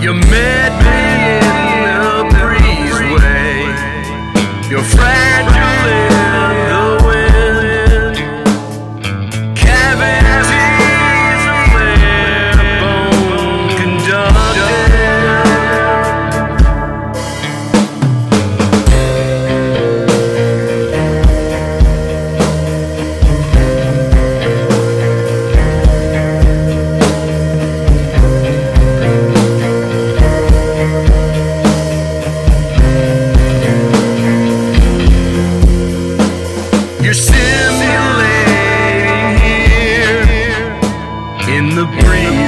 You met me You're simulating here in the breeze.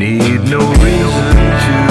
need no reason to